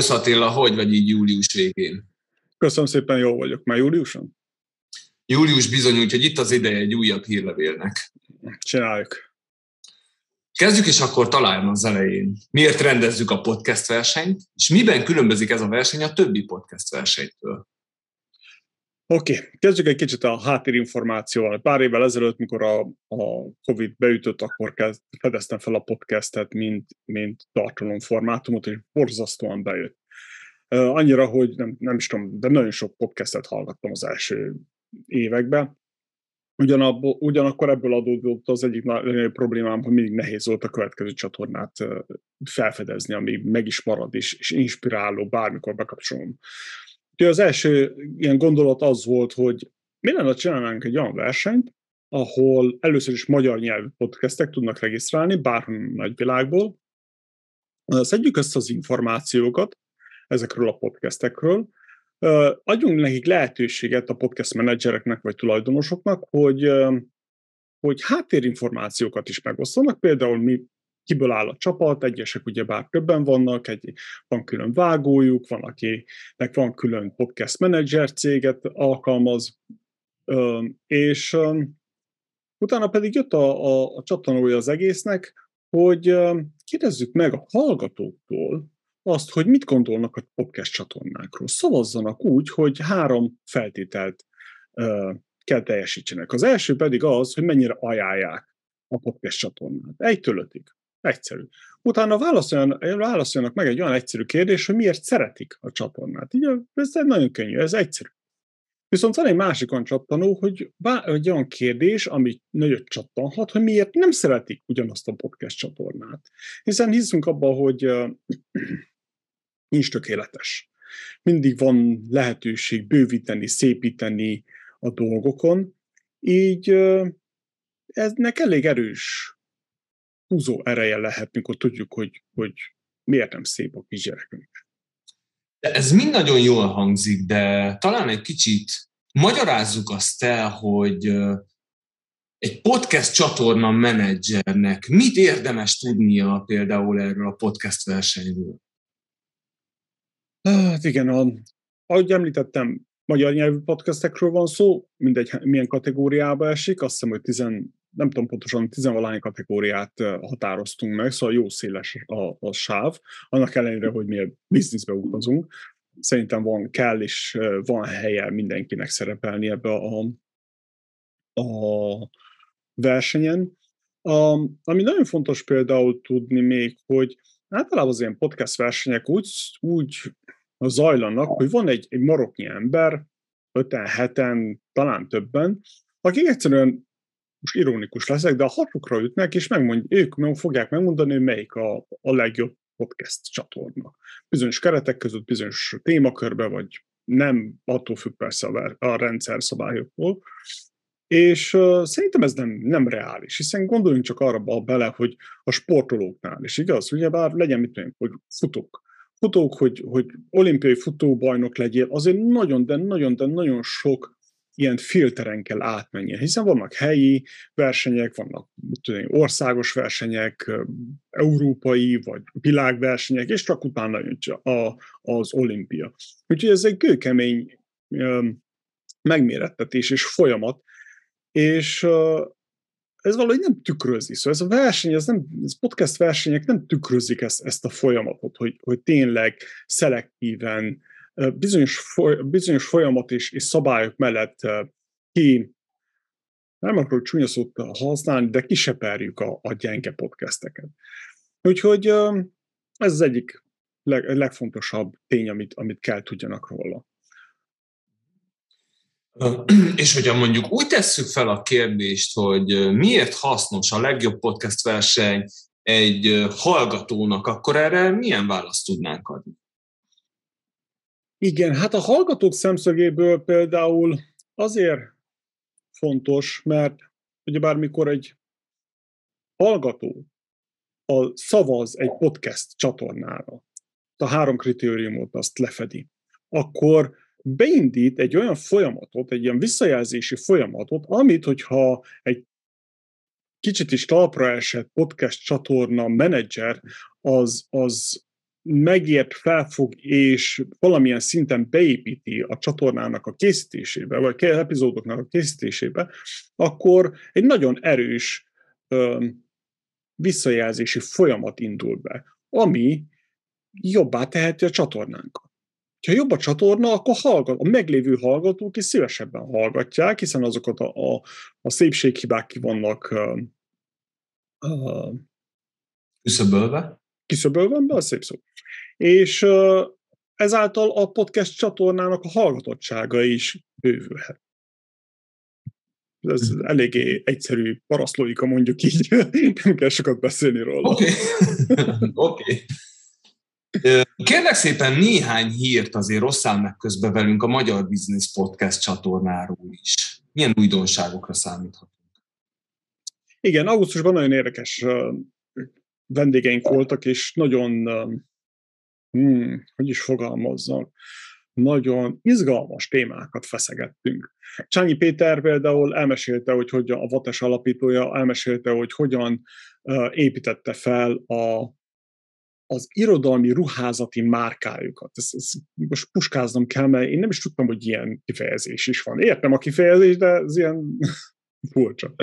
Szervusz Attila, hogy vagy így július végén? Köszönöm szépen, jól vagyok. Már júliuson? Július bizony, úgyhogy itt az ideje egy újabb hírlevélnek. Csináljuk. Kezdjük is akkor talán az elején. Miért rendezzük a podcast versenyt, és miben különbözik ez a verseny a többi podcast versenytől? Oké, okay. kezdjük egy kicsit a háttérinformációval. Pár évvel ezelőtt, mikor a, a COVID beütött, akkor kezd, fedeztem fel a podcastet, mint, mint tartalomformátumot, és borzasztóan bejött. Annyira, hogy nem, nem is tudom, de nagyon sok podcastet hallgattam az első években. Ugyanabból, ugyanakkor ebből adódott az egyik nagy problémám, hogy mindig nehéz volt a következő csatornát felfedezni, ami meg is marad, és, és inspiráló, bármikor bekapcsolom az első ilyen gondolat az volt, hogy mi lenne, csinálnánk egy olyan versenyt, ahol először is magyar nyelvű podcastek tudnak regisztrálni, bárhol nagyvilágból. Szedjük össze az információkat ezekről a podcastekről, adjunk nekik lehetőséget a podcast menedzsereknek vagy tulajdonosoknak, hogy, hogy háttérinformációkat is megosztanak, például mi kiből áll a csapat, egyesek ugye bár többen vannak, egy, van külön vágójuk, van akinek van külön podcast menedzser céget alkalmaz, és utána pedig jött a, a, a csatanója az egésznek, hogy kérdezzük meg a hallgatóktól azt, hogy mit gondolnak a podcast csatornákról. Szavazzanak úgy, hogy három feltételt kell teljesítsenek. Az első pedig az, hogy mennyire ajánlják a podcast csatornát. Egytől ötig. Egyszerű. Utána válaszoljanak, válaszoljanak meg egy olyan egyszerű kérdés, hogy miért szeretik a csatornát. Így ez nagyon könnyű, ez egyszerű. Viszont van egy másik olyan csattanó, hogy egy olyan kérdés, ami nagyot csattanhat, hogy miért nem szeretik ugyanazt a podcast csatornát. Hiszen hiszünk abban, hogy uh, nincs tökéletes. Mindig van lehetőség bővíteni, szépíteni a dolgokon, így uh, eznek elég erős húzó ereje lehet, mikor tudjuk, hogy, hogy miért nem szép a kisgyerekünk. De ez mind nagyon jól hangzik, de talán egy kicsit magyarázzuk azt el, hogy egy podcast csatorna menedzsernek mit érdemes tudnia például erről a podcast versenyről? Hát igen, a, ahogy említettem, magyar nyelvű podcastekről van szó, mindegy milyen kategóriába esik, azt hiszem, hogy nem tudom pontosan, tizenvalány kategóriát határoztunk meg, szóval jó széles a, a sáv, annak ellenére, hogy mi bizniszbe utazunk. Szerintem van, kell és van helye mindenkinek szerepelni ebbe a, a versenyen. A, ami nagyon fontos például tudni még, hogy általában az ilyen podcast versenyek úgy, úgy zajlanak, hogy van egy, egy maroknyi ember, öten, heten, talán többen, akik egyszerűen most ironikus leszek, de a hatukra ütnek, és megmondj, ők meg fogják megmondani, hogy melyik a, a legjobb podcast csatorna. Bizonyos keretek között, bizonyos témakörbe, vagy nem, attól függ persze a, a rendszer szabályoktól. És uh, szerintem ez nem, nem reális, hiszen gondoljunk csak arra bele, hogy a sportolóknál is igaz, ugyebár legyen mit mondjuk, hogy futók. Futók, hogy, hogy olimpiai futóbajnok legyél, azért nagyon, de nagyon, de nagyon sok ilyen filteren kell átmennie, hiszen vannak helyi versenyek, vannak tudom, országos versenyek, európai vagy világversenyek, és csak utána jön a, az olimpia. Úgyhogy ez egy kőkemény megmérettetés és folyamat, és ez valahogy nem tükrözi. Szóval ez a verseny, ez, nem, ez podcast versenyek nem tükrözik ezt, ezt a folyamatot, hogy, hogy tényleg szelektíven bizonyos, foly, bizonyos folyamat és, és szabályok mellett ki, nem akarok csúnya szót használni, de kiseperjük a, a gyenge podcasteket. Úgyhogy ez az egyik leg, legfontosabb tény, amit, amit kell tudjanak róla. És hogyha mondjuk úgy tesszük fel a kérdést, hogy miért hasznos a legjobb podcast verseny egy hallgatónak, akkor erre milyen választ tudnánk adni? Igen, hát a hallgatók szemszögéből például azért fontos, mert ugye bármikor egy hallgató a szavaz egy podcast csatornára, a három kritériumot azt lefedi, akkor beindít egy olyan folyamatot, egy ilyen visszajelzési folyamatot, amit, hogyha egy kicsit is talpra esett podcast csatorna menedzser, az, az megért, felfog és valamilyen szinten beépíti a csatornának a készítésébe, vagy epizódoknak a készítésébe, akkor egy nagyon erős ö, visszajelzési folyamat indul be, ami jobbá teheti a csatornánkat. Ha jobb a csatorna, akkor hallgat, a meglévő hallgatók is szívesebben hallgatják, hiszen azokat a, a, a szépséghibák ki vannak uh, uh, küszöbölve. Küszöbölve, de a szép szó. És ezáltal a podcast csatornának a hallgatottsága is bővülhet. Ez mhm. eléggé egyszerű paraszlóika, mondjuk így, nem kell sokat beszélni róla. Oké. Okay. okay. Kérlek szépen néhány hírt azért rosszál meg közbe velünk a Magyar Business Podcast csatornáról is. Milyen újdonságokra számíthatunk? Igen, augusztusban nagyon érdekes vendégeink voltak, és nagyon, hmm, hogy is fogalmazzak, nagyon izgalmas témákat feszegettünk. Csányi Péter például elmesélte, hogy hogyan a Vates alapítója elmesélte, hogy hogyan építette fel a az irodalmi ruházati márkájukat. Ezt, ezt most puskáznom kell, mert én nem is tudtam, hogy ilyen kifejezés is van. Értem a kifejezés, de ez ilyen furcsa.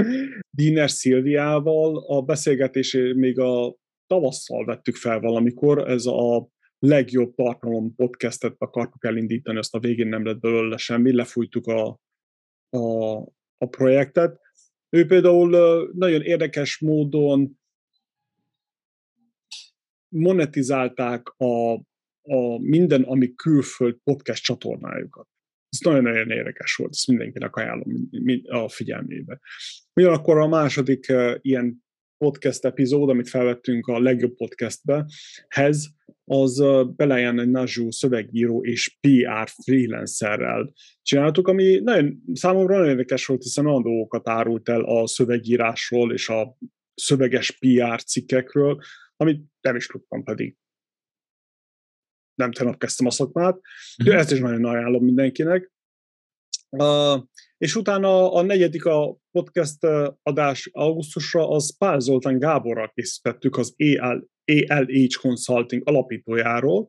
Diner Szilviával a beszélgetés még a tavasszal vettük fel valamikor, ez a legjobb tartalom podcastet akartuk elindítani, azt a végén nem lett belőle semmi, lefújtuk a, a, a projektet. Ő például nagyon érdekes módon monetizálták a, a minden, ami külföld podcast csatornájukat. Ez nagyon-nagyon érdekes volt, ezt mindenkinek ajánlom a figyelmébe. Ugyanakkor a második ilyen podcast epizód, amit felvettünk a legjobb podcastbe, hez, az uh, Belejen Nazsú szövegíró és PR freelancerrel csináltuk, ami nagyon, számomra nagyon érdekes volt, hiszen olyan dolgokat árult el a szövegírásról és a szöveges PR cikkekről, amit nem is tudtam pedig. Nem tegnap kezdtem a szakmát, de mhm. ezt is nagyon ajánlom mindenkinek. Uh, és utána a negyedik a podcast adás augusztusra, az Pál Zoltán Gáborral készítettük az EL, ELH Consulting alapítójáról.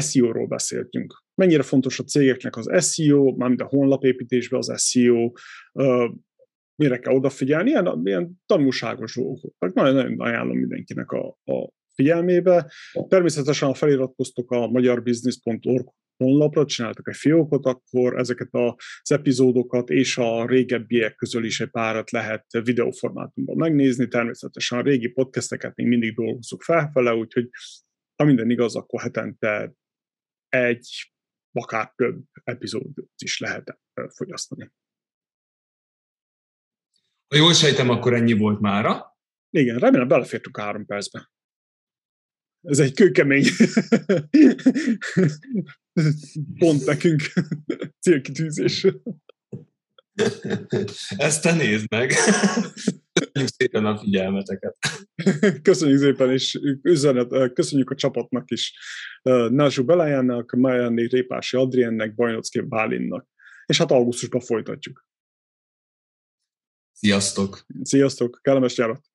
SEO-ról beszéltünk. Mennyire fontos a cégeknek az SEO, mármint a honlapépítésben az SEO, uh, mire kell odafigyelni, ilyen, ilyen tanulságos dolgok. Nagyon-nagyon ajánlom mindenkinek a, a figyelmébe. Természetesen, ha feliratkoztok a magyarbusiness.org honlapra, csináltak egy fiókot, akkor ezeket az epizódokat és a régebbiek közül is egy párat lehet videóformátumban megnézni. Természetesen a régi podcasteket még mindig dolgozunk felfele, úgyhogy ha minden igaz, akkor hetente egy, akár több epizódot is lehet fogyasztani. Ha jól sejtem, akkor ennyi volt mára. Igen, remélem belefértünk három percbe. Ez egy kőkemény pont nekünk célkitűzés. Ezt te nézd meg. Köszönjük szépen a figyelmeteket. Köszönjük szépen, és üzenet, köszönjük a csapatnak is. Názsú Belajának, Májáné Répási Adriennek, Bajnocki Bálinnak. És hát augusztusban folytatjuk. Sziasztok! Sziasztok! Kellemes nyarat!